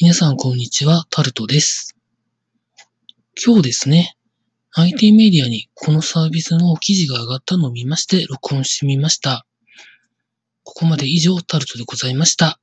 皆さんこんにちは、タルトです。今日ですね、IT メディアにこのサービスの記事が上がったのを見まして、録音してみました。ここまで以上、タルトでございました。